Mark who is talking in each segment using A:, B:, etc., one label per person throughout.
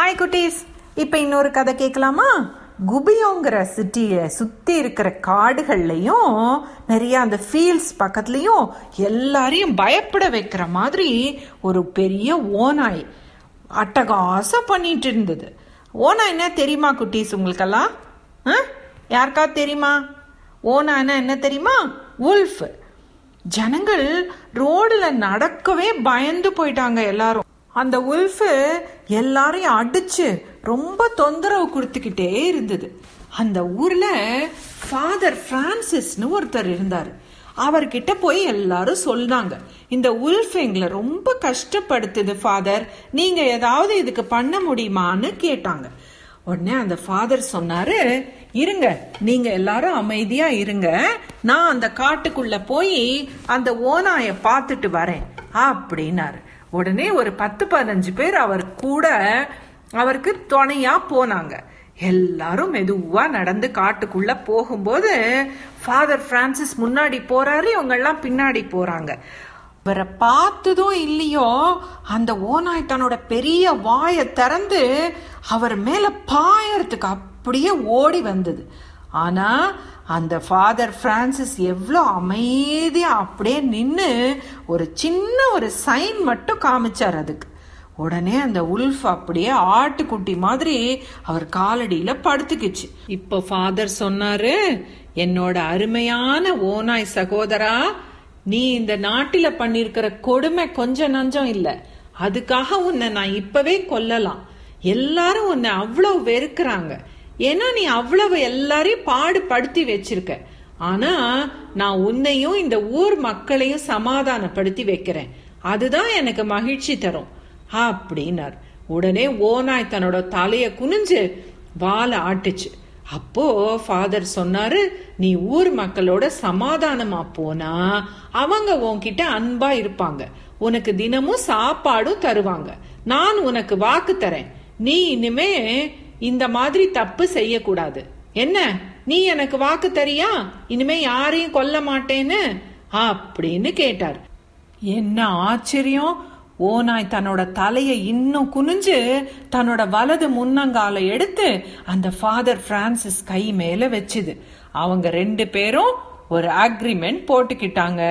A: Hi குட்டீஸ். இப்போ இன்னொரு கதை கேட்கலாமா? குபியோங்கிற சிட்டியை சுற்றி இருக்கிற காடுகள்லையும் நிறைய அந்த ஃபீல்ட்ஸ் பக்கத்துலையும் எல்லாரையும் பயப்பட வைக்கிற மாதிரி ஒரு பெரிய ஓநாய் அட்டகாசம் பண்ணிட்டு இருந்தது. ஓநாய்னா தெரியுமா குட்டீஸ் உங்களுக்கெல்லாம்? ஆ? யாருக்காவது தெரியுமா? ஓநாய்னா என்ன தெரியுமா? உல்ஃப் ஜனங்கள் ரோடுல நடக்கவே பயந்து போயிட்டாங்க எல்லாரும். அந்த உல்ஃபு எல்லாரையும் அடிச்சு ரொம்ப தொந்தரவு கொடுத்துக்கிட்டே இருந்தது. அந்த ஊர்ல ஃபாதர் பிரான்சிஸ்னு ஒருத்தர் இருந்தார். அவர்கிட்ட போய் எல்லாரும் சொன்னாங்க இந்த உல்ஃப் எங்களை ரொம்ப கஷ்டப்படுத்துது ஃபாதர் நீங்க ஏதாவது இதுக்கு பண்ண முடியுமான்னு கேட்டாங்க. உடனே அந்த ஃபாதர் சொன்னாரு இருங்க நீங்க எல்லாரும் அமைதியா இருங்க நான் அந்த காட்டுக்குள்ள போய் அந்த ஓனாய பார்த்துட்டு வரேன் அப்படின்னாரு. உடனே ஒரு பத்து பதினஞ்சு பேர் அவர் கூட அவருக்கு துணையா போனாங்க. எல்லாரும் மெதுவா நடந்து காட்டுக்குள்ள போகும்போது ஃபாதர் பிரான்சிஸ் முன்னாடி போறாரு இவங்க எல்லாம் பின்னாடி போறாங்க. இவரை பார்த்ததும் இல்லையோ அந்த ஓநாய் தன்னோட பெரிய வாயை திறந்து அவர் மேல பாயறதுக்கு அப்படியே ஓடி வந்தது. ஆனால் அந்த ஃபாதர் ஃப்ரான்சிஸ் எவ்வளோ அமைதியாக அப்படியே நின்று ஒரு சின்ன ஒரு சைன் மட்டும் காமிச்சார் அதுக்கு. உடனே அந்த உல்ஃப் அப்படியே ஆட்டுக்குட்டி மாதிரி அவர் காலடியில் படுத்துக்கிச்சு. இப்போ ஃபாதர் சொன்னாரு என்னோட அருமையான ஓநாய் சகோதரா நீ இந்த நாட்டில் பண்ணியிருக்கிற கொடுமை கொஞ்சம் நஞ்சம் இல்லை. அதுக்காக உன்னை நான் இப்பவே கொல்லலாம். எல்லாரும் உன்னை அவ்வளோ வெறுக்கிறாங்க. ஏன்னா நீ அவ்வளவு எல்லாரையும் பாடுபடுத்தி வச்சிருக்க. ஆனா நான் உன்னையும் இந்த ஊர் மக்களையும் சமாதானப்படுத்தி வைக்கிறேன். அதுதான் எனக்கு மகிழ்ச்சி தரும். அப்படின்னார். உடனே ஓனாய் தன்னோட தலைய குனிஞ்சு வாழை ஆட்டுச்சு. அப்போ ஃபாதர் சொன்னாரு நீ ஊர் மக்களோட சமாதானமா போனா அவங்க உன்கிட்ட அன்பா இருப்பாங்க. உனக்கு தினமும் சாப்பாடும் தருவாங்க. நான் உனக்கு வாக்கு தரேன். நீ இனிமே இந்த மாதிரி தப்பு செய்யக்கூடாது. என்ன? நீ எனக்கு வாக்கு தரியா? இனிமே யாரையும் கொல்ல மாட்டேன்னு? அப்படின்னு கேட்டார். என்ன ஆச்சரியம்? ஓநாய் தன்னோட தலையை இன்னும் குனிஞ்சு தன்னோட வலது முன்னங்கால எடுத்து அந்த ஃபாதர் பிரான்சிஸ் கை மேல வச்சுது. அவங்க ரெண்டு பேரும் ஒரு அக்ரிமெண்ட் போட்டுக்கிட்டாங்க.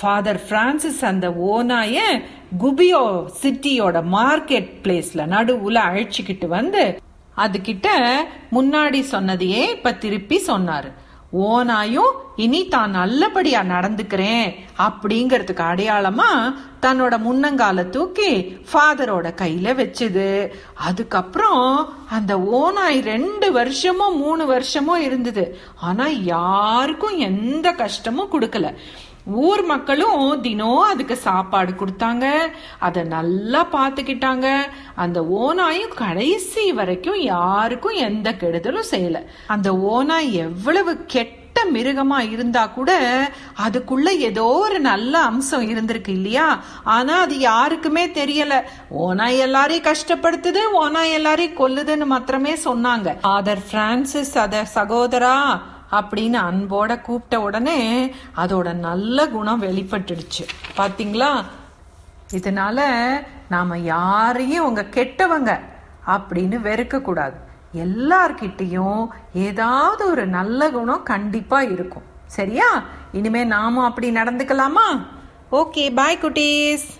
A: ஃபாதர் பிரான்சிஸ் அந்த ஓநாய குபியோ சிட்டியோட மார்க்கெட் பிளேஸ்ல நடுவுல அழைச்சிக்கிட்டு வந்து அதுகிட்ட முன்னாடி சொன்னதையே இப்ப திருப்பி சொன்னாரு. ஓனாயும் இனி தான் நல்லபடியா நடந்துக்கிறேன் அப்படிங்கறதுக்கு அடையாளமா தன்னோட முன்னங்கால தூக்கி ஃபாதரோட கையில வச்சுது. அதுக்கப்புறம் அந்த ஓனாய் ரெண்டு வருஷமோ மூணு வருஷமோ இருந்தது. ஆனா யாருக்கும் எந்த கஷ்டமும் கொடுக்கல. ஊர் மக்களும் தினம் அதுக்கு சாப்பாடு கொடுத்தாங்க. அதை நல்லா பார்த்துக்கிட்டாங்க. அந்த ஓனாயும் கடைசி வரைக்கும் யாருக்கும் எந்த கெடுதலும் செய்யல. அந்த ஓனாய் எவ்வளவு கெட்ட மிருகமா இருந்தா கூட அதுக்குள்ள ஏதோ ஒரு நல்ல அம்சம் இருந்திருக்கு இல்லையா? ஆனா அது யாருக்குமே தெரியல. ஓனாய் எல்லாரையும் கஷ்டப்படுத்துது ஓனாய் எல்லாரையும் கொல்லுதுன்னு மாத்திரமே சொன்னாங்க. ஆதர் பிரான்சிஸ் அத சகோதரா அப்படின்னு அன்போட கூப்பிட்ட உடனே அதோட நல்ல குணம் வெளிப்பட்டுடுச்சு. பாத்தீங்களா? இதனால நாம யாரையும் உங்க கெட்டவங்க அப்படின்னு வெறுக்க கூடாது எல்லார்கிட்டையும் ஏதாவது ஒரு நல்ல குணம் கண்டிப்பா இருக்கும். சரியா? இனிமே நாமும் அப்படி நடந்துக்கலாமா? ஓகே பாய் குட்டீஸ்.